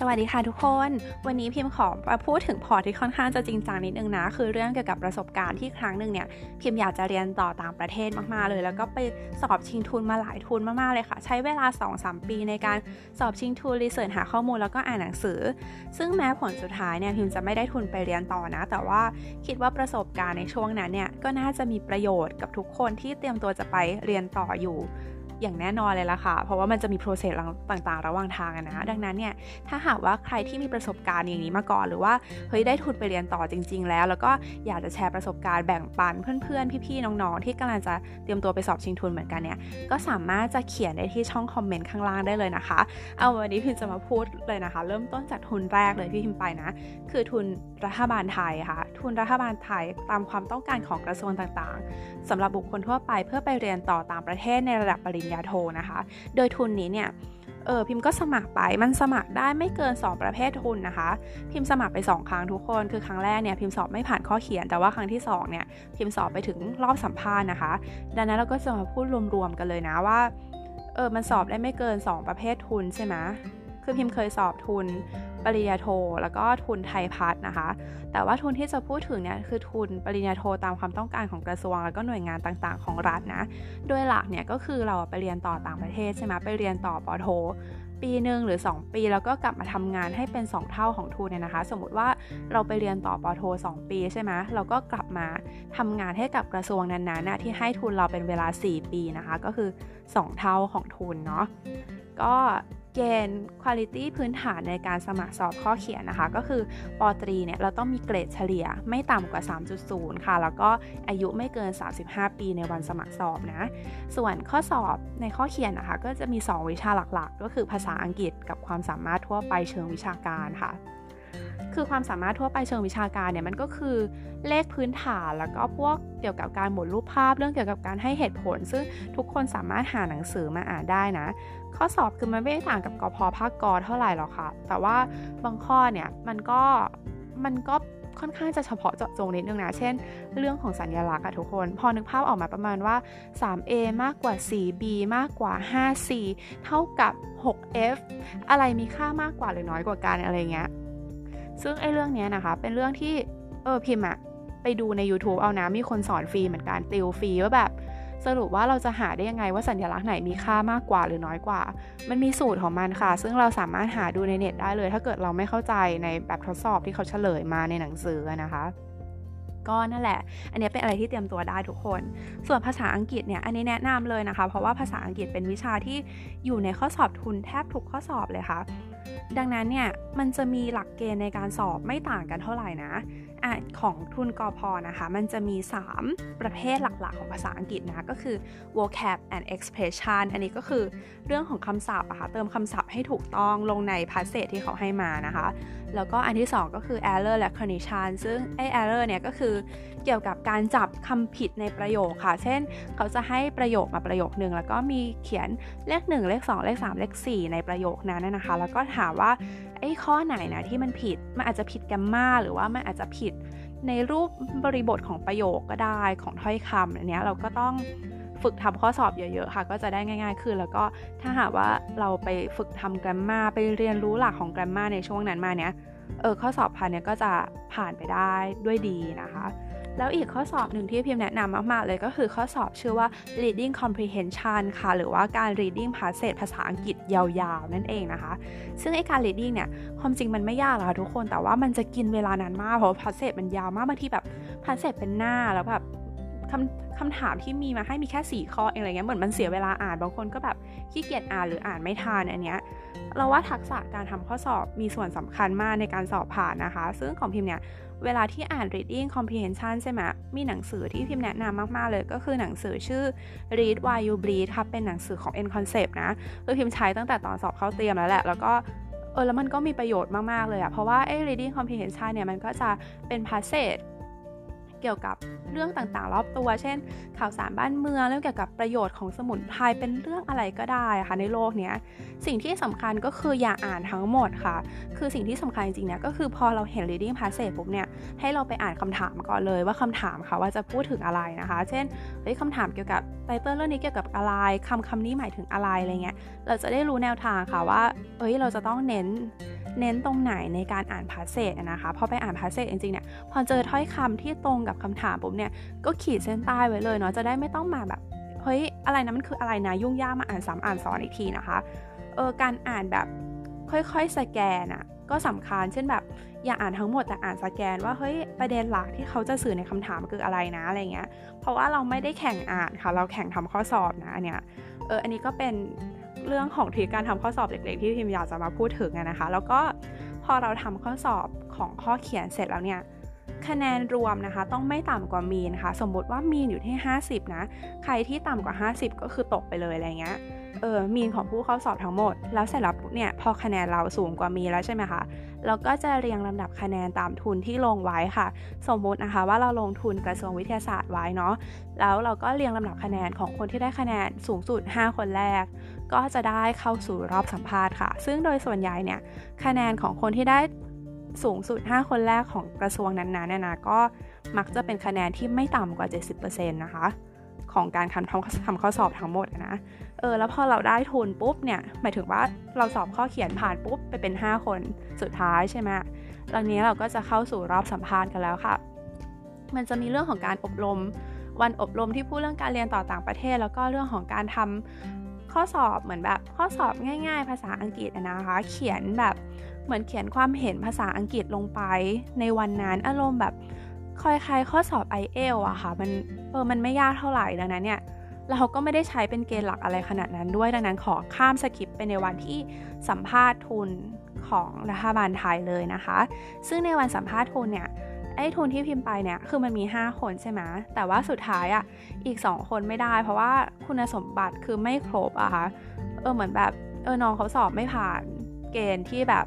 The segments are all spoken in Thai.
สวัสดีค่ะทุกคน วันนี้พิมพ์ขอมาพูดถึงพอร์ตที่ค่อนข้างจะจริงจังนิดนึงนะ คือเรื่องเกี่ยวกับประสบการณ์ที่ครั้งหนึ่งเนี่ยพิมพ์อยากจะเรียนต่อต่างประเทศมากๆเลย แล้วก็ไปสอบชิงทุนมาหลายทุนมากๆเลยค่ะ ใช้เวลา 2-3 ปีในการสอบชิงทุนรีเสิร์ชหาข้อมูลแล้วก็อ่านหนังสือ ซึ่งแม้ผลสุดท้ายเนี่ยพิมพ์จะไม่ได้ทุนไปเรียนต่อนะ แต่ว่าคิดว่าประสบการณ์ในช่วงนั้นเนี่ยก็น่าจะมีประโยชน์กับทุกคนที่เตรียมตัวจะไปเรียนต่ออยู่ อย่างแน่นอนเลยล่ะค่ะ เพราะว่ามันจะมีโปรเซสต่างๆ ระหว่างทางนะ ดังนั้นเนี่ย ถ้าหากว่าใครที่มีประสบการณ์อย่างนี้มาก่อน หรือว่า เฮ้ย ได้ทุนไปเรียนต่อจริง ๆ แล้ว แล้วก็อยากจะแชร์ประสบการณ์แบ่งปันเพื่อนๆ พี่ๆ น้องๆ ที่กำลังจะเตรียมตัวไปสอบชิงทุนเหมือนกันเนี่ย ก็สามารถจะเขียนได้ที่ช่องคอมเมนต์ข้างล่างได้เลยนะคะ เอาวันนี้พิมจะมาพูดเลยนะคะ เริ่มต้นจากทุนแรกเลยที่พิมไปนะ คือทุนรัฐบาลไทยค่ะ ทุนรัฐบาลไทยตามความต้องการของกระทรวงต่างๆสำหรับบุคคลทั่วไปเพื่อไปเรียนต่อตางประเทศในระดับปริญญาโทนะคะ โดยทุนนี้เนี่ยเออพิมพ์ก็สมัครไปมันสมัครได้ไม่เกิน 2 ประเภททุนนะคะ พิมพ์สมัครไป 2 ครั้งทุกคนคือครั้งแรกเนี่ยพิมพ์สอบไม่ผ่านข้อเขียน แต่ว่าครั้งที่2เนี่ยพิมพ์สอบไปถึงรอบสัมภาษณ์นะคะ ดังนั้นเราก็จะมาพูดรวมๆกันเลยนะว่าเออมันสอบได้ไม่เกิน 2 ประเภททุนใช่ไหม คือพิมพ์เคยสอบทุนปริญญาโท แล้วก็ทุนไทยพัฒนะคะ แต่ว่าทุนที่จะพูดถึงเนี่ยคือทุนปริญญาโทตามความต้องการของกระทรวง แล้วก็หน่วยงานต่างๆ ของรัฐนะ โดยหลักเนี่ยก็คือเราไปเรียนต่อต่างประเทศใช่ไหมไปเรียนต่อปอโท ปีหนึ่งหรือ 2 ปี แล้วก็กลับมาทำงานให้เป็น 2 เท่าของทุนเนี่ยนะคะ สมมติว่าเราไปเรียนต่อปอโท 2 ปีใช่ไหมเราก็กลับมาทำงานให้กับกระทรวงนั้นๆนะที่ให้ทุนเราเป็นเวลา 4 ปีนะคะ ก็คือ 2 เท่าของทุนเนาะก็ เกณฑ์คุณภาพพื้นฐานในการสมัครสอบข้อเขียนนะคะ ก็คือปตรีเนี่ยเราต้องมีเกรดเฉลี่ยไม่ต่ำกว่า 3.0 ค่ะ แล้วก็อายุไม่เกิน 35 ปีในวันสมัครสอบนะ ส่วนข้อสอบในข้อเขียนนะคะ ก็จะมี 2 วิชาหลักๆ ก็คือภาษาอังกฤษกับความสามารถทั่วไปเชิงวิชาการค่ะ คือความสามารถทั่วไปเชิงวิชาการเนี่ยมันก็คือเลขพื้นฐานแล้วก็พวกเกี่ยวกับการหมุนรูปภาพ เรื่องเกี่ยวกับการให้เหตุผล ซึ่งทุกคนสามารถหาหนังสือมาอ่านได้นะ ข้อสอบคือมันไม่ได้ต่างกับกพภาคกเท่าไหร่หรอกค่ะ แต่ว่าบางข้อเนี่ยมันก็มันก็ค่อนข้างจะเฉพาะเจาะจงนิดนึงนะ เช่น เรื่องของสัญลักษณ์อะทุกคน พอนึกภาพออกมาประมาณว่า 3A มากกว่า 4B มากกว่า 5C เท่ากับ 6F อะไรมีค่ามากกว่าหรือน้อยกว่ากันอะไรเงี้ย ซึ่งไอ้เรื่องนี้นะคะ เป็นเรื่องที่เออพิมอะไปดูใน YouTube เอานะมีคนสอนฟรีเหมือนกันติวฟรีว่าแบบสรุปว่าเราจะหาได้ยังไงว่าสัญลักษณ์ไหนมีค่ามากกว่าหรือน้อยกว่า มันมีสูตรของมันค่ะ ซึ่งเราสามารถหาดูในเน็ตได้เลย ถ้าเกิดเราไม่เข้าใจในแบบทดสอบที่เขาเฉลยมาในหนังสือนะคะ ก็นั่นแหละ อันนี้เป็นอะไรที่เตรียมตัวได้ทุกคน ส่วนภาษาอังกฤษเนี่ย อันนี้แนะนำเลยนะคะ เพราะว่าภาษาอังกฤษเป็นวิชาที่อยู่ในข้อสอบทุนแทบทุกข้อสอบเลยค่ะ ดังนั้นเนี่ยมันจะมีหลักเกณฑ์ในการสอบไม่ต่างกันเท่าไหร่นะ อะของทุนกอพอนะคะ มันจะมี 3 ประเภทหลักๆ ของภาษาอังกฤษนะ ก็คือ vocab and expression อันนี้ก็คือเรื่องของคำศัพท์อะคะ่ะ เติมคำศัพท์ให้ถูกต้องลงในพาสเซจที่เขาให้มานะคะ แล้วก็อันที่ 2 ก็คือ error และ cognition ซึ่งไอ error เนี่ยก็คือเกี่ยวกับการจับคำผิดในประโยคค่ะ เช่น เขาจะให้ประโยคมาประโยคหนึ่งแล้วก็มีเขียนเลข 1 เลข 2 เลข 3 เลข 4 ในประโยคนั้นนะคะ แล้วก็ถามว่าไอ้ข้อไหนนะที่มันผิด มันอาจจะผิดแกมมาหรือว่ามันอาจจะผิดในรูปบริบทของประโยคก็ได้ของถ้อยคำอันนี้เราก็ต้องฝึกทำข้อสอบเยอะๆค่ะ ก็จะได้ง่ายๆขึ้นแล้วก็ถ้าหากว่าเราไปฝึกทำแกรมมาไปเรียนรู้หลักของแกรมมาในช่วงนั้นมาเนี้ยเออข้อสอบผ่านเนี้ยก็จะผ่านไปได้ด้วยดีนะคะ แล้วอีกข้อสอบหนึ่งที่พิมพ์แนะนำมาก ๆ เลยก็คือข้อสอบชื่อว่า reading comprehension ค่ะ หรือว่าการ reading passage ภาษาอังกฤษยาวๆ นั่นเองนะคะ ซึ่งไอการ reading เนี่ย ความจริงมันไม่ยากหรอกทุกคน แต่ว่ามันจะกินเวลานานมาก เพราะ passage มันยาวมากบางทีแบบ passage เป็นหน้าแล้วแบบคำคำถามที่มีมาให้มีแค่ 4 ข้อเองอะไรเงี้ยเหมือนมันเสียเวลาอ่านบางคนก็แบบขี้เกียจอ่านหรืออ่านไม่ทันอันเนี้ยเราว่าทักษะการทำข้อสอบมีส่วนสำคัญมากในการสอบผ่านนะคะ ซึ่งของพิมพ์เนี่ย เวลาที่อ่าน reading comprehension ใช่ไหมมีหนังสือที่พิมพ์แนะนำมาก ๆ เลยก็คือหนังสือชื่อ read why you bleed ครับเป็นหนังสือของ N concept นะคือพิมพ์ใช้ตั้งแต่ตอนสอบเข้าเตรียมแล้วแหละ แล้วก็เออแล้วมันก็มีประโยชน์มาก ๆ เลยอะเพราะว่าไอ้ reading comprehension เนี่ยมันก็จะเป็น passage เกี่ยวกับเรื่องต่างๆ รอบตัว เช่น ข่าวสารบ้านเมืองเรื่องเกี่ยวกับประโยชน์ของสมุนไพรเป็นเรื่องอะไรก็ได้ค่ะในโลกนี้สิ่งที่สำคัญก็คืออย่าอ่านทั้งหมดค่ะ คือสิ่งที่สำคัญจริงๆเนี่ยก็คือพอเราเห็น reading passage ปุ๊บเนี่ยให้เราไปอ่านคำถามก่อนเลยว่าคำถามค่ะว่าจะพูดถึงอะไรนะคะ เช่นเฮ้ยคำถามเกี่ยวกับ title เรื่องนี้เกี่ยวกับอะไรคำคำนี้หมายถึงอะไรอะไรเงี้ยเราจะได้รู้แนวทางค่ะว่า เอ้ยเราจะต้องเน้น เน้นตรงไหนในการอ่าน passage นะคะพอไปอ่าน passage จริงๆเนี่ยพอเจอถ้อยคำที่ตรงกับคำถามปุ๊บเนี่ยก็ขีดเส้นใต้ไว้เลยเนาะจะได้ไม่ต้องมาแบบเฮ้ยอะไรนะมันคืออะไรนะยุ่งยากมาอ่านซ้ำอ่านซ้อนอีกทีนะคะเออการอ่านแบบค่อยๆสแกนอะก็สำคัญเช่นแบบอย่าอ่านทั้งหมดแต่อ่านสแกนว่าเฮ้ยประเด็นหลักที่เขาจะสื่อในคำถามคืออะไรนะอะไรเงี้ยเพราะว่าเราไม่ได้แข่งอ่านค่ะ เราแข่งทำข้อสอบนะอันเนี้ยเอออันนี้ก็เป็น เรื่องของทีการทำข้อสอบเด็กๆที่พิมอยากจะมาพูดถึงนะคะ แล้วก็พอเราทำข้อสอบของข้อเขียนเสร็จแล้วเนี่ยคะแนนรวมนะคะ ต้องไม่ต่ำกว่ามีนค่ะ สมมติว่ามีนอยู่ที่ 50 นะ ใครที่ต่ำกว่า 50 ก็คือตกไปเลยอะไรเงี้ยเออมีนของผู้เข้าสอบทั้งหมด แล้วเสร็จแล้วเนี่ยพอคะแนนเราสูงกว่ามีแล้วใช่ไหมคะ เราก็จะเรียงลำดับคะแนนตามทุนที่ลงไว้ค่ะ สมมุตินะคะว่าเราลงทุนกระทรวงวิทยาศาสตร์ไว้เนาะแล้วเราก็เรียงลำดับคะแนนของคนที่ได้คะแนนสูงสุด 5 คนแรก ก็จะได้เข้าสู่รอบสัมภาษณ์ค่ะ ซึ่งโดยส่วนใหญ่เนี่ยคะแนนของคนที่ได้สูงสุด 5 คนแรกของกระทรวงนั้นๆเนี่ยนะก็มักจะเป็นคะแนนที่ไม่ต่ำกว่า 70%นะคะ ของการทำทำข้อสอบทั้งหมดนะ เออแล้วพอเราได้ทุนปุ๊บเนี่ยหมายถึงว่าเราสอบข้อเขียนผ่านปุ๊บไปเป็น 5 คนสุดท้ายใช่ไหมหลังนี้เราก็จะเข้าสู่รอบสัมภาษณ์กันแล้วค่ะ มันจะมีเรื่องของการอบรม วันอบรมที่พูดเรื่องการเรียนต่อต่างประเทศ แล้วก็เรื่องของการทำข้อสอบเหมือนแบบข้อสอบง่าย ๆ ภาษาอังกฤษนะคะ เขียนแบบเหมือนเขียนความเห็นภาษาอังกฤษลงไป ในวันนั้นอารมณ์แบบคอยคายข้อสอบ i อเอลอะค่ะมันเออมันไม่ยากเท่าไหร่ดังนั้นเนี่ย เราก็ไม่ได้ใช้เป็นเกณฑ์หลักอะไรขนาดนั้นด้วยดังนั้นขอข้ามสคริปไปในวันที่สัมภาษณ์ทุนของรัฐบาลไทยเลยนะคะ ซึ่งในวันสัมภาษณ์ทุนเนี่ยไอ้ทุนที่พิมพ์ไปเนี่ยคือมันมี 5 คนใช่ไหมแต่ว่าสุดท้ายอะ่ะอีก 2 คนไม่ได้ เพราะว่าคุณสมบัติคือไม่ครบอะคะเออเหมือนแบบเออน้องเขาสอบไม่ผ่านเกณฑ์ที่แบบ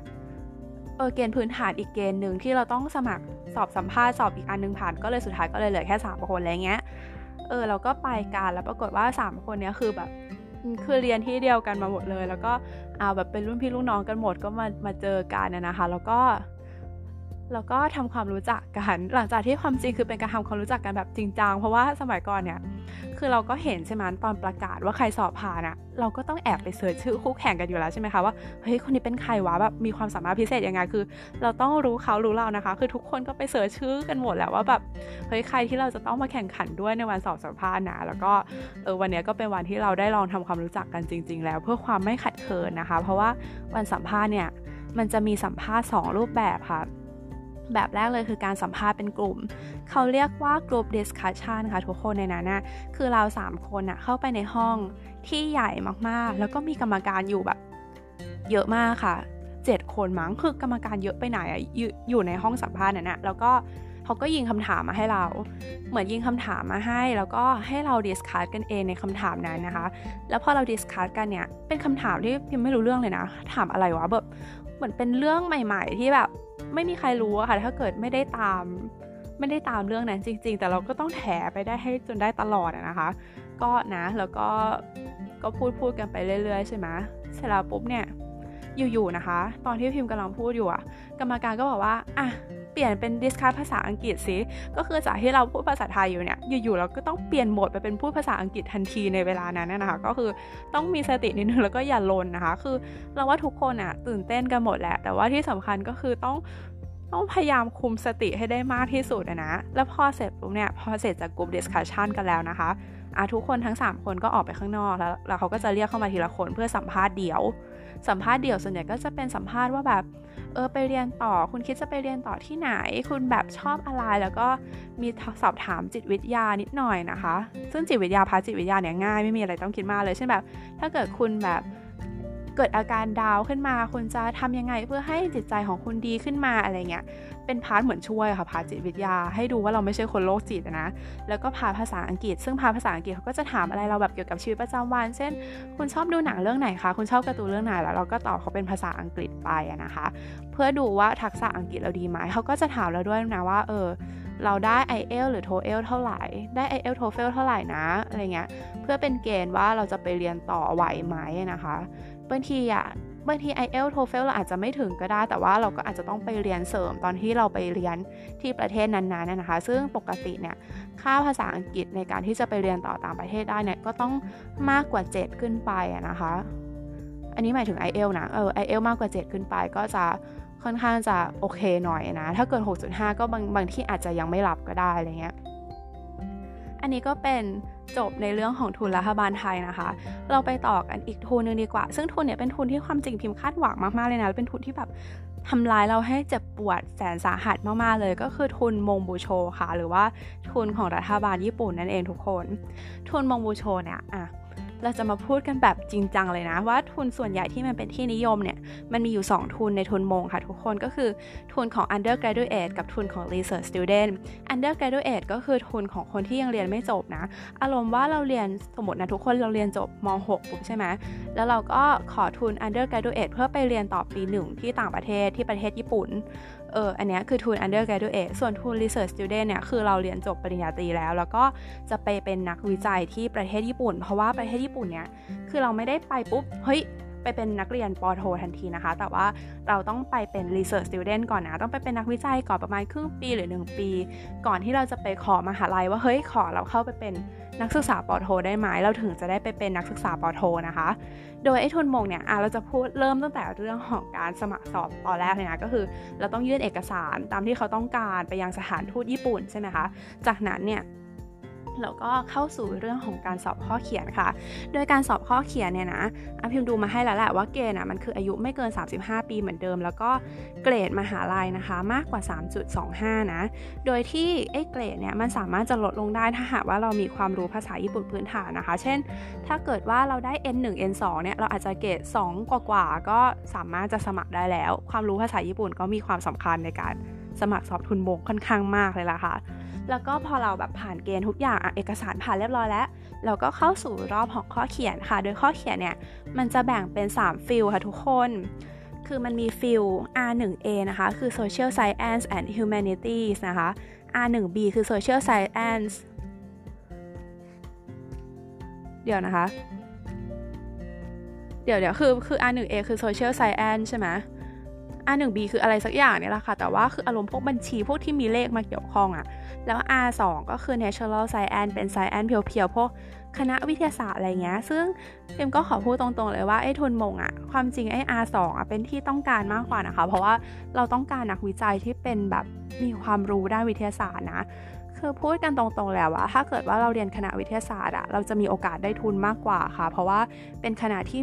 เออเกณฑ์พื้นฐานอีกเกณฑ์หนึ่งที่เราต้องสมัครสอบสัมภาษณ์สอบอีกอันนึงผ่านก็เลยสุดท้ายก็เลยเหลือแค่ 3 คนอะไรเงี้ย เออเราก็ไปกันแล้วปรากฏว่า 3 คนเนี้ยคือแบบคือเรียนที่เดียวกันมาหมดเลย แล้วก็เอาแบบเป็นรุ่นพี่รุ่นน้องกันหมดก็มามาเจอกันนะคะ แล้วก็ แล้วก็ทำความรู้จักกัน หลังจากที่ความจริงคือเป็นการทำความรู้จักกันแบบจริงจังเพราะว่าสมัยก่อนเนี่ย คือเราก็เห็นใช่ไหมตอนประกาศว่าใครสอบผ่านอะเราก็ต้องแอบไปเสิร์ชชื่อคู่แข่งกันอยู่แล้วใช่ไหมคะว่าเฮ้ยคนนี้เป็นใครวะแบบมีความสามารถพิเศษยังไงคือ เราต้องรู้เขารู้เรานะคะ คือทุกคนก็ไปเสิร์ชชื่อกันหมดแล้วว่าแบบเฮ้ยใครที่เราจะต้องมาแข่งขันด้วยในวันสอบสัมภาษณ์นะแล้วก็เออวันนี้ก็เป็นวันที่เราได้ลองทำความรู้จักกันจริง ๆ แล้ว เพื่อความไม่ขัดเคินนะคะ เพราะว่าวันสัมภาษณ์เนี่ยมันจะมีสัมภาษณ์ 2 รูปแบบค่ะ แบบแรกเลยคือการสัมภาษณ์เป็นกลุ่ม เขาเรียกว่ากลุ่ม discussion ค่ะทุกคนในนั้นนะคือเรา 3 คนอะเข้าไปในห้องที่ใหญ่มากๆ แล้วก็มีกรรมการอยู่แบบเยอะมากค่ะ 7 คนมั้งคือกรรมการเยอะไปไหนอะอยู่ในห้องสัมภาษณ์นั่นนะแล้วก็เขาก็ยิงคำถามมาให้เรา เหมือนยิงคำถามมาให้ แล้วก็ให้เรา discuss กันเองในคำถามนั้นนะคะ แล้วพอเรา discuss กันเนี่ยเป็นคำถามที่พิมไม่รู้เรื่องเลยนะ ถามอะไรวะแบบเหมือนเป็นเรื่องใหม่ ๆ ที่แบบ ไม่มีใครรู้อะค่ะ ถ้าเกิดไม่ได้ตาม ไม่ได้ตามเรื่องนั้นจริง ๆ แต่เราก็ต้องแถไปได้ให้จนได้ตลอดนะคะ ก็นะแล้วก็ก็พูดพูดกันไปเรื่อยๆ ใช่ไหมเสร็จแล้วปุ๊บเนี่ยอยู่ๆนะคะ ตอนที่พิมพ์กำลังพูดอยู่อะกรรมการก็บอกว่าอะ ปลี่ยนเป็นดิสคัสภาษาอังกฤษสิก็คือจากที่เราพูดภาษาไทยอยู่เนี่ยอยู่ๆเราก็ต้องเปลี่ยนโหมดไปเป็นพูดภาษาอังกฤษทันทีในเวลานั้นนะคะก็คือต้องมีสตินิดนึงแล้วก็อย่าลนนะคะ คือเราว่าทุกคนอะตื่นเต้นกันหมดแหละ แต่ว่าที่สำคัญก็คือต้องต้องพยายามคุมสติให้ได้มากที่สุดนะ แล้วพอเสร็จปุ๊บเนี่ย พอเสร็จจากกลุ่ม discussion กันแล้วนะคะ อาทุกคนทั้ง 3 คนก็ออกไปข้างนอกแล้วแล้วเขาก็จะเรียกเข้ามาทีละคนเพื่อสัมภาษณ์เดี่ยว สัมภาษณ์เดี่ยวส่วนใหญ่ก็จะเป็นสัมภาษณ์ว่าแบบเออไปเรียนต่อ คุณคิดจะไปเรียนต่อที่ไหน คุณแบบชอบอะไรแล้วก็มีสอบถามจิตวิทยานิดหน่อยนะคะ ซึ่งจิตวิทยาพาจิตวิทยาเนี่ยง่ายไม่มีอะไรต้องคิดมากเลยเช่นแบบ ถ้าเกิดคุณแบบ เกิดอาการ down ขึ้นมาคุณจะทำยังไงเพื่อให้จิตใจของคุณดีขึ้นมาอะไรเงี้ยเป็น part เหมือนช่วยค่ะ part จิตวิทยา ให้ดูว่าเราไม่ใช่คนโรคจิตนะแล้วก็พาภาษาอังกฤษ ซึ่งพาภาษาอังกฤษเขาก็จะถามอะไรเราแบบเกี่ยวกับชีวิตประจำวัน เช่น คุณชอบดูหนังเรื่องไหนคะคุณชอบการ์ตูนเรื่องไหนแล้วเราก็ตอบเขาเป็นภาษาอังกฤษไปนะคะ เพื่อดูว่าทักษะอังกฤษเราดีไหมเขาก็จะถามเราด้วยนะว่าเออเราได้ IELTS หรือ TOEFL เท่าไหร่ ได้ IELTS TOEFL เท่าไหร่นะ อะไรเงี้ย เพื่อเป็นเกณฑ์ว่าเราจะไปเรียนต่อไหวไหมนะคะ บางทีอะบางที i อเอล TOEFL เราอาจจะไม่ถึงก็ได้ แต่ว่าเราก็อาจจะต้องไปเรียนเสริมตอนที่เราไปเรียนที่ประเทศนั้นๆนะคะ ซึ่งปกติเนี่ยค่าภาษาอังกฤษในการที่จะไปเรียนต่อต่างประเทศได้เนี่ยก็ต้องมากกว่า 7 ขึ้นไปนะคะ อันนี้หมายถึง i อเอลนะเออ i อเอลมากกว่า 7 ขึ้นไปก็จะค่อนข้างจะโอเคหน่อยนะ ถ้าเกิด 6.5 ก็บางบางที่อาจจะยังไม่รับก็ได้อะไรเงี้ย อันนี้ก็เป็น จบในเรื่องของทุนรัฐบาลไทยนะคะ เราไปต่อกันอีกทุนนึงดีกว่า ซึ่งทุนเนี่ยเป็นทุนที่ความจริงพิมพ์คาดหวังมากๆเลยนะเป็นทุนที่แบบทำลายเราให้เจ็บปวดแสนสาหัสมากๆเลย ก็คือทุนมงบูโชค่ะ หรือว่าทุนของรัฐบาลญี่ปุ่นนั่นเองทุกคน ทุนมงบูโชเนี่ยอะ เราจะมาพูดกันแบบจริงจังเลยนะ ว่าทุนส่วนใหญ่ที่มันเป็นที่นิยมเนี่ย มันมีอยู่ 2 ทุนในทุนมงค่ะทุกคนก็คือทุนของ undergraduate กับทุนของ research student undergraduate ก็คือทุนของคนที่ยังเรียนไม่จบนะ อารมณ์ว่าเราเรียนสมมตินะทุกคนเราเรียนจบม .6 ปุ๊บใช่ไหมแล้วเราก็ขอทุน undergraduate เพื่อไปเรียนต่อปีหนึ่งที่ต่างประเทศที่ประเทศญี่ปุ่น เอออันนี้คือทุน undergraduate ส่วนทุน research student เนี่ยคือเราเรียนจบปริญญาตรีแล้ว แล้วก็จะไปเป็นนักวิจัยที่ประเทศญี่ปุ่น เพราะว่าประเทศญี่ปุ่นเนี่ยคือเราไม่ได้ไปปุ๊บเฮ้ย ไปเป็นนักเรียนปโททันทีนะคะ แต่ว่าเราต้องไปเป็น research student ก่อนนะ ต้องไปเป็นนักวิจัยก่อนประมาณครึ่งปีหรือ 1 ปี ก่อนที่เราจะไปขอมหาลัยว่าเฮ้ยขอเราเข้าไปเป็นนักศึกษาปโทได้ไหมเราถึงจะได้ไปเป็นนักศึกษาปโทนะคะ โดยไอ้ทุนมงเนี่ยเราจะพูดเริ่มตั้งแต่เรื่องของการสมัครสอบตอนแรกเลยนะก็คือ เราต้องยื่นเอกสารตามที่เขาต้องการไปยังสถานทูตญี่ปุ่นใช่ไหมคะ จากนั้นเนี่ย แล้วก็เข้าสู่เรื่องของการสอบข้อเขียนค่ะ โดยการสอบข้อเขียนเนี่ยนะอพิมดูมาให้แล้วแหละว่าเกณฑ์อะมันคืออายุไม่เกิน 35 ปีเหมือนเดิม แล้วก็เกรดมหาลัยนะคะมากกว่า 3.25 นะ โดยที่ไอ้เกรดเนี่ยมันสามารถจะลดลงได้ถ้าหากว่าเรามีความรู้ภาษาญี่ปุ่นพื้นฐานนะคะ เช่น ถ้าเกิดว่าเราได้ N1 N2 เนี่ยเราอาจจะเกรด 2 กว่ากว่าก็สามารถจะสมัครได้แล้ว ความรู้ภาษาญี่ปุ่นก็มีความสำคัญในการสมัครสอบทุนโมงค่อนข้างมากเลยล่ะค่ะ แล้วก็พอเราแบบผ่านเกณฑ์ทุกอย่างอเอกสารผ่านเรียบร้อยแล้ว เราก็เข้าสู่รอบของข้อเขียนค่ะ โดยข้อเขียนเนี่ย มันจะแบ่งเป็น 3 ฟิลค่ะทุกคน คือมันมีฟิล R1A นะคะ คือ Social Science and Humanities นะคะ R1B คือ Social Science เดี๋ยวนะคะ เดี๋ยวเดี๋ยวคือคือ R1A คือ Social Science ใช่ไหม R1B คืออะไรสักอย่างเนี่ยแหละค่ะ แต่ว่าคืออารมณ์พวกบัญชีพวกที่มีเลขมาเกี่ยวข้องอะแล้ว R2 ก็คือ Natural Science เป็น Science เพียวๆพวกคณะวิทยาศาสตร์อะไรเงี้ย ซึ่งเอ็มก็ขอพูดตรงๆเลยว่าไอ้ทุนมงอะความจริงไอ้ R2 อะเป็นที่ต้องการมากกว่านะคะ เพราะว่าเราต้องการนักวิจัยที่เป็นแบบมีความรู้ด้านวิทยาศาสตร์นะ คือพูดกันตรงๆแล้วว่าถ้าเกิดว่าเราเรียนคณะวิทยาศาสตร์อะเราจะมีโอกาสได้ทุนมากกว่าค่ะ เพราะว่าเป็นคณะที่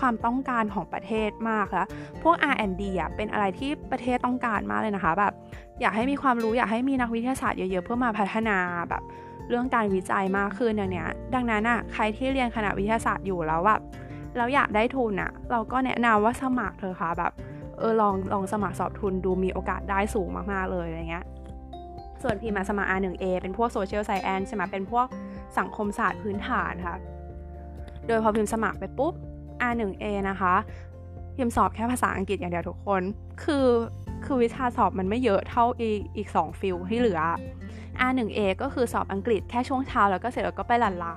ความต้องการของประเทศมากแล้วพวก R&D อะเป็นอะไรที่ประเทศต้องการมากเลยนะคะแบบอยากให้มีความรู้อยากให้มีนักวิทยาศาสตร์เยอะๆ เพื่อมาพัฒนาแบบเรื่องการวิจัยมากขึ้นอย่างเนี้ย ดังนั้นอะใครที่เรียนคณะวิทยาศาสตร์อยู่แล้วแบบเราอยากได้ทุนอะ เราก็แนะนำว่าสมัครเถอะค่ะแบบเออลองลองสมัครสอบทุนดูมีโอกาสได้สูงมากๆเลยอะไรเงี้ยส่วนพีมาสมัคร R1A เป็นพวกโซเชียลไซแอนใช่ไหมเป็นพวกสังคมศาสตร์พื้นฐานค่ะ โดยพอพิมพ์สมัครไปปุ๊บ R1A นะคะพิมสอบแค่ภาษาอังกฤษอย่างเดียวทุกคน คือคือวิชาสอบมันไม่เยอะเท่าอีกอีก2ฟิลที่เหลือ R1A ก็คือสอบอังกฤษแค่ช่วงเช้าแล้วก็เสร็จแล้วก็ไปหลันลา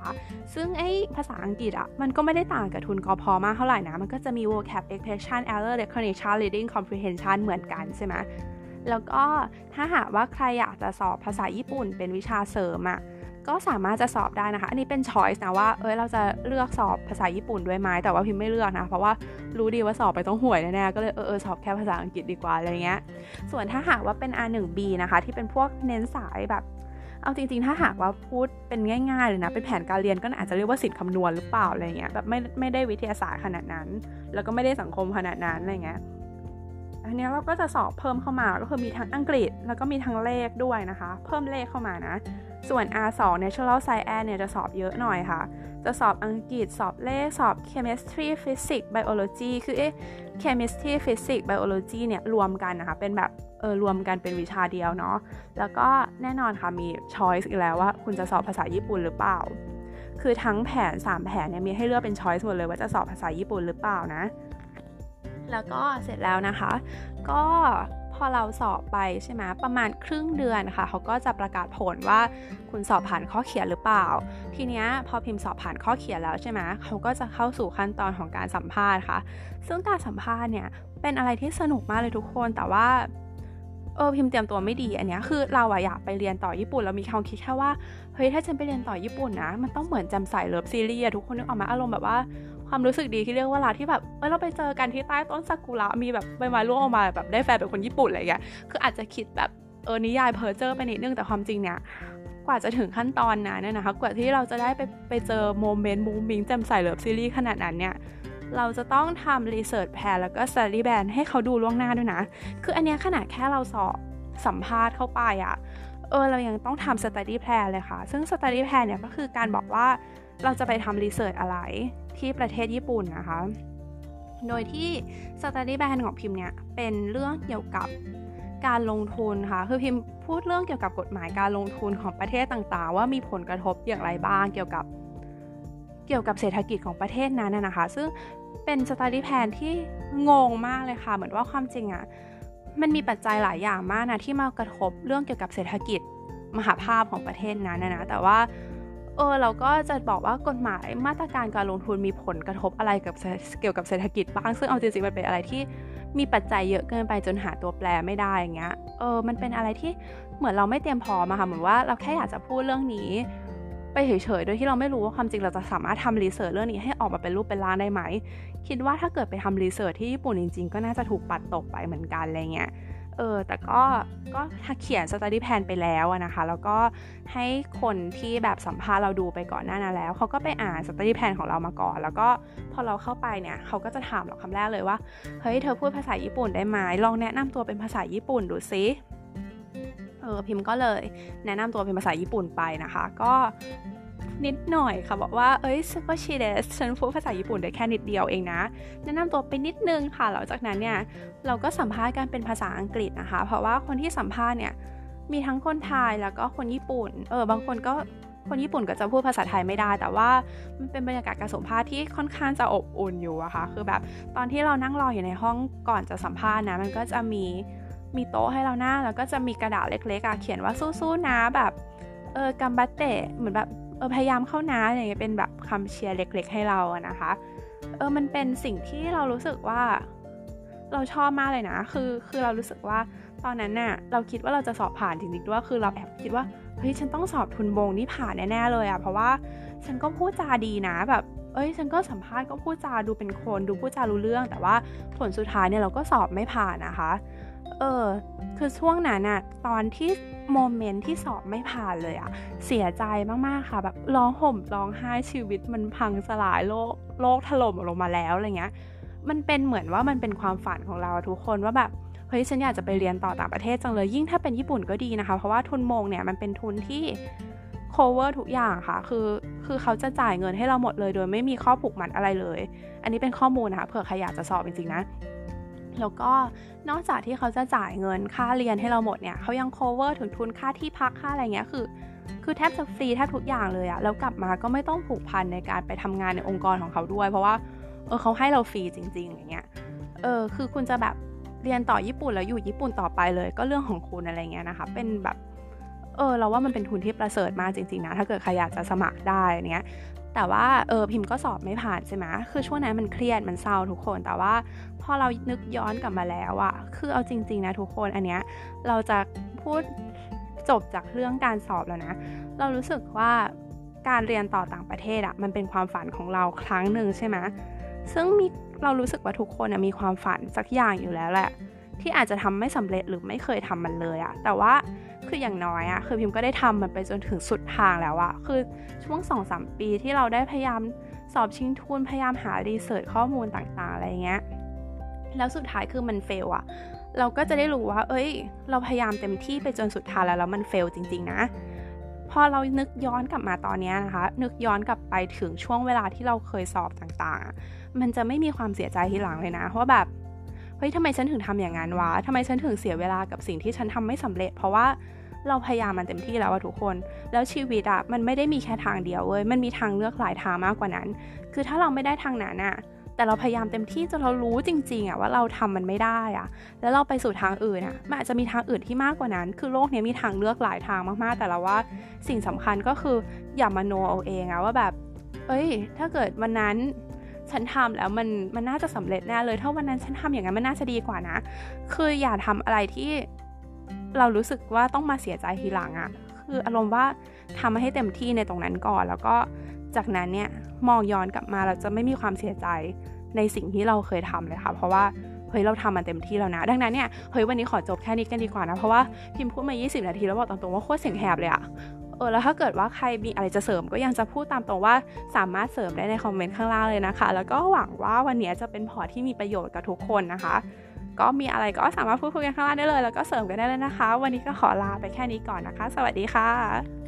ซึ่งไอ้ภาษาอังกฤษอะมันก็ไม่ได้ต่างกับทุนกอพอมากเท่าไหร่นะ มันก็จะมี vocab expression error recognition reading comprehension เหมือนกันใช่ไหมแล้วก็ถ้าหากว่าใครอยากจะสอบภาษาญี่ปุ่นเป็นวิชาเสริมอะ ก็สามารถจะสอบได้นะคะ อันนี้เป็นช้อยส์นะว่า เอ้ยเราจะเลือกสอบภาษาญี่ปุ่นด้วยไหมแต่ว่าพิมไม่เลือกนะ เพราะว่ารู้ดีว่าสอบไปต้องห่วยแน่ๆ ก็เลยเออเออสอบแค่ภาษาอังกฤษดีกว่าอะไรเงี้ย ส่วนถ้าหากว่าเป็น R1B นะคะ ที่เป็นพวกเน้นสายแบบเอาจริงๆ ถ้าหากว่าพูดเป็นง่ายๆเลยนะ เป็นแผนการเรียนก็อาจจะเรียกว่าสิทธิ์คำนวณหรือเปล่าอะไรเงี้ย แบบไม่ไม่ได้วิทยาศาสตร์ขนาดนั้น แล้วก็ไม่ได้สังคมขนาดนั้นอะไรเงี้ย อันนี้เราก็จะสอบเพิ่มเข้ามา ก็คือมีทั้งอังกฤษ แล้วก็มีทั้งเลขด้วยนะคะ เพิ่มเลขเข้ามานะ ส่วน R2 Natural Science เนี่ยจะสอบเยอะหน่อยค่ะ จะสอบอังกฤษ สอบเลข สอบ Chemistry Physics Biology คือเอ๊ Chemistry Physics Biology เนี่ยรวมกันนะคะ เป็นแบบเออรวมกันเป็นวิชาเดียวเนาะ แล้วก็แน่นอนค่ะมี choice อีกแล้วว่าคุณจะสอบภาษาญี่ปุ่นหรือเปล่า คือทั้งแผน 3 แผนเนี่ยมีให้เลือกเป็น choice หมดเลยว่าจะสอบภาษาญี่ปุ่นหรือเปล่านะ แล้วก็เสร็จแล้วนะคะ ก็ ออเราสอบไปใช่ไหมประมาณครึ่งเดือนค่ะเขาก็จะประกาศผลว่าคุณสอบผ่านข้อเขียนหรือเปล่า ทีเนี้ยพอพิมพ์สอบผ่านข้อเขียนแล้วใช่ไหมเขาก็จะเข้าสู่ขั้นตอนของการสัมภาษณ์ค่ะ ซึ่งการสัมภาษณ์เนี่ยเป็นอะไรที่สนุกมากเลยทุกคนแต่ว่าเออพิมพ์เตรียมตัวไม่ดีอันนี้คือเราอะอยากไปเรียนต่อญี่ปุ่นเรามีความคิดแค่ว่าเฮ้ยถ้าฉันไปเรียนต่อญี่ปุ่นนะมันต้องเหมือนแจ่มใส love series ทุกคนนึกออกมาอารมณ์แบบว่า ความรู้สึกดีที่เรียกว่าลาที่แบบเออเราไปเจอกันที่ใต้ต้นซากุระมีแบบใบไม้ร่วงออกมาแบบได้แฟนเป็นคนญี่ปุ่นอะไรอย่างเงี้ยคืออาจจะคิดแบบเออนิยายเพ้อเจ้อไปนิดนึงแต่ความจริงเนี่ยกว่าจะถึงขั้นตอนนั้นนะคะ กว่าที่เราจะได้ไปไปเจอ moment มุ้งมิ้งแจ่มใส love series ขนาดนั้นเนี่ยเราจะต้องทำ research plan แล้วก็ study plan ให้เขาดูล่วงหน้าด้วยนะ คืออันนี้ขนาดแค่เราสอบสัมภาษณ์เข้าไปอะ่ะเออเรายังต้องทำ study plan เลยค่ะ ซึ่ง study plan เนี่ยก็คือการบอกว่าเราจะไปทำ research อะไร ที่ประเทศญี่ปุ่นนะคะ โดยที่ study plan ของพิมพ์เนี่ยเป็นเรื่องเกี่ยวกับการลงทุนค่ะ คือพิมพ์พูดเรื่องเกี่ยวกับกฎหมายการลงทุนของประเทศต่างๆ ว่ามีผลกระทบอย่างไรบ้างเกี่ยวกับเกี่ยวกับเศรษฐกิจของประเทศนั้นนะคะ ซึ่งเป็น study plan ที่งงมากเลยค่ะ เหมือนว่าความจริงอะ่ะมันมีปัจจัยหลายอย่างมากนะที่มากระทบเรื่องเกี่ยวกับเศรษฐกิจมหภาคของประเทศนั้นนะแต่ว่า เออเราก็จะบอกว่ากฎหมายมาตรการการลงทุนมีผลกระทบอะไรกับเกี่ยวกับเศรษฐกิจบ้าง ซึ่งเอาจริงๆมันเป็นอะไรที่มีปัจจัยเยอะเกินไปจนหาตัวแปรไม่ได้อย่างเงี้ยเออมันเป็นอะไรที่เหมือนเราไม่เตรียมพร้อมอะค่ะเหมือนว่าเราแค่อยากจะพูดเรื่องนี้ ไปเฉยๆโดยที่เราไม่รู้ว่าความจริงเราจะสามารถทำ research เรื่องนี้ให้ออกมาเป็นรูปเป็นร่างได้ไหมคิดว่าถ้าเกิดไปทำ research ที่ญี่ปุ่นจริงๆ ก็น่าจะถูกปัดตกไปเหมือนกันอะไรเงี้ย เออแต่ก็ก็เขียน study plan ไปแล้วนะคะ แล้วก็ให้คนที่แบบสัมภาษณ์เราดูไปก่อนหน้านั้นแล้ว เขาก็ไปอ่าน study plan ของเรามาก่อน แล้วก็พอเราเข้าไปเนี่ยเขาก็จะถามเราคำแรกเลยว่า เฮ้ย เธอพูดภาษาญี่ปุ่นได้ไหมลองแนะนำตัวเป็นภาษาญี่ปุ่นดูซิเออพิมพ์ก็เลยแนะนำตัวเป็นภาษาญี่ปุ่นไปนะคะ ก็ นิดหน่อยค่ะบอกว่าเอ้ย少しですฉันพูดภาษาญี่ปุ่นได้แค่นิดเดียวเองนะ แนะนำตัวไปนิดนึงค่ะหลังจากนั้นเนี่ยเราก็สัมภาษณ์กันเป็นภาษาอังกฤษนะคะ เพราะว่าคนที่สัมภาษณ์เนี่ยมีทั้งคนไทยแล้วก็คนญี่ปุ่นเออบางคนก็คนญี่ปุ่นก็จะพูดภาษาไทยไม่ได้ แต่ว่ามันเป็นบรรยากาศการสัมภาษณ์ที่ค่อนข้างจะอบอุ่นอยู่อะคะ่ะคือแบบตอนที่เรานั่งรออยู่ในห้องก่อนจะสัมภาษณ์นะมันก็จะมีมีโต๊ะให้เราหนั่งแล้วก็จะมีกระดาษเล็กๆอะเขียนว่าสู้ๆนะแบบเออกัมบัตเตะเหมือนแบบ ออพยายามเข้านะอะไรเงี้ยเป็นแบบคำเชียร์เล็ก ๆ ให้เราอะนะคะเออมันเป็นสิ่งที่เรารู้สึกว่า เราชอบมากเลยนะ คือคือเรารู้สึกว่าตอนนั้นน่ะเราคิดว่าเราจะสอบผ่านจริงๆด้วยคือเราแอบคิดว่าเฮ้ยฉันต้องสอบทุนบงนี่ผ่านแน่ๆเลยอะเพราะว่าฉันก็พูดจาดีนะแบบเอ้ยฉันก็สัมภาษณ์ก็พูดจาดูเป็นคนดูพูดจารู้เรื่อง แต่ว่าผลสุดท้ายเนี่ยเราก็สอบไม่ผ่านนะคะ เออ คือช่วงนั้นอะตอนที่โมเมนต์ที่สอบไม่ผ่านเลยอะเสียใจมาก ๆ ค่ะ แบบร้องห่มร้องไห้ชีวิตมันพังสลายโลกโลกถล่มลงมาแล้วอะไรเงี้ย มันเป็นเหมือนว่ามันเป็นความฝันของเราทุกคนว่าแบบเฮ้ยฉันอยากจะไปเรียนต่อต่างประเทศจังเลยยิ่งถ้าเป็นญี่ปุ่นก็ดีนะคะ เพราะว่าทุนมงเนี่ยมันเป็นทุนที่ cover ทุกอย่างค่ะ คือคือเขาจะจ่ายเงินให้เราหมดเลย โดยไม่มีข้อผูกมัดอะไรเลย อันนี้เป็นข้อมูลนะคะเผื่อใครอยากจะสอบจริงๆนะ แล้วก็นอกจากที่เขาจะจ่ายเงินค่าเรียนให้เราหมดเนี่ยเขายัง cover ถึงทุนค่าที่พักค่าอะไรเงี้ยคือคือแทบจะฟรีแทบทุกอย่างเลยอะแล้วกลับมาก็ไม่ต้องผูกพันในการไปทำงานในองค์กรของเขาด้วย เพราะว่าเออเขาให้เราฟรีจริง ๆ อย่างเงี้ยเออคือคุณจะแบบเรียนต่อญี่ปุ่นแล้วอยู่ญี่ปุ่นต่อไปเลย ก็เรื่องของคุณอะไรเงี้ยนะคะ เป็นแบบเออเราว่ามันเป็นทุนที่ประเสริฐมากจริงๆนะถ้าเกิดใครอยากจะสมัครได้เนี้ย แต่ว่าเออพิมพ์ก็สอบไม่ผ่านใช่ไหมคือช่วงนั้นมันเครียดมันเศร้าทุกคน แต่ว่าพอเรานึกย้อนกลับมาแล้วอะคือเอาจริง ๆ นะทุกคนอันเนี้ยเราจะพูดจบจากเรื่องการสอบแล้วนะ เรารู้สึกว่าการเรียนต่อต่างประเทศอะมันเป็นความฝันของเราครั้งหนึ่งใช่ไหมซึ่งมีเรารู้สึกว่าทุกคนมีความฝันสักอย่างอยู่แล้วแหละ ที่อาจจะทำไม่สำเร็จหรือไม่เคยทำมันเลยอะแต่ว่า คืออย่างน้อยอะคือพิมพ์ก็ได้ทำมันไปจนถึงสุดทางแล้วอะคือช่วง2อสปีที่เราได้พยายามสอบชิงทุนพยายามหารีเสิร์ชข้อมูลต่างๆอะไรเงี้ยแล้วสุดท้ายคือมันเฟลอะเราก็จะได้รู้ว่า เอ้ย เราพยายามเต็มที่ไปจนสุดทายแล้วแล้วมันเฟลจริง ๆ นะ พอเรานึกย้อนกลับมาตอนนี้นะคะ นึกย้อนกลับไปถึงช่วงเวลาที่เราเคยสอบต่างๆ มันจะไม่มีความเสียใจทีหลังเลยนะเพราะแบบเฮ้ยทำไมฉันถึงทำอย่างนั้นวะทำไมฉันถึงเสียเวลากับสิ่งที่ฉันทำไม่สำเร็จ เพราะว่า เราพยายามมันเต็มที่แล้วอะทุกคน แล้วชีวิตอะมันไม่ได้มีแค่ทางเดียวเว้ย มันมีทางเลือกหลายทางมากกว่านั้น คือถ้าเราไม่ได้ทางนั้นอะแต่เราพยายามเต็มที่จนเรารู้จริงๆอะว่าเราทำมันไม่ได้อะแล้วเราไปสู่ทางอื่นอะมันอาจจะมีทางอื่นที่มากกว่านั้น คือโลกนี้มีทางเลือกหลายทางมากๆ แต่เราว่าสิ่งสำคัญก็คืออย่ามาโนเอาเองอะว่าแบบ เอ้ย ถ้าเกิดวันนั้นฉันทำแล้วมันมันน่าจะสำเร็จแน่เลย ถ้าวันนั้นฉันทำอย่างนั้นมันน่าจะดีกว่านะ คืออย่าทำอะไรที่ เรารู้สึกว่าต้องมาเสียใจทีหลังอะคืออารมณ์ว่าทำให้เต็มที่ในตรงนั้นก่อน แล้วก็จากนั้นเนี่ยมองย้อนกลับมาเราจะไม่มีความเสียใจในสิ่งที่เราเคยทำเลยค่ะ เพราะว่าเฮ้ยเราทำมันเต็มที่แล้วนะ ดังนั้นเนี่ยเฮ้ยวันนี้ขอจบแค่นี้กันดีกว่านะ เพราะว่าพิมพ์พูดมา 20 นาทีแล้วบอกตรงๆว่าโคตรเสียงแหบเลยอะเออแล้วถ้าเกิดว่าใครมีอะไรจะเสริมก็ยังจะพูดตามตรงว่าสามารถเสริมได้ในคอมเมนต์ข้างล่างเลยนะคะ แล้วก็หวังว่าวันนี้จะเป็นพอที่มีประโยชน์กับทุกคนนะคะ ก็มีอะไรก็สามารถพูดคุยกันข้างล่างได้เลย แล้วก็เสริมกันได้เลยนะคะ วันนี้ก็ขอลาไปแค่นี้ก่อนนะคะ สวัสดีค่ะ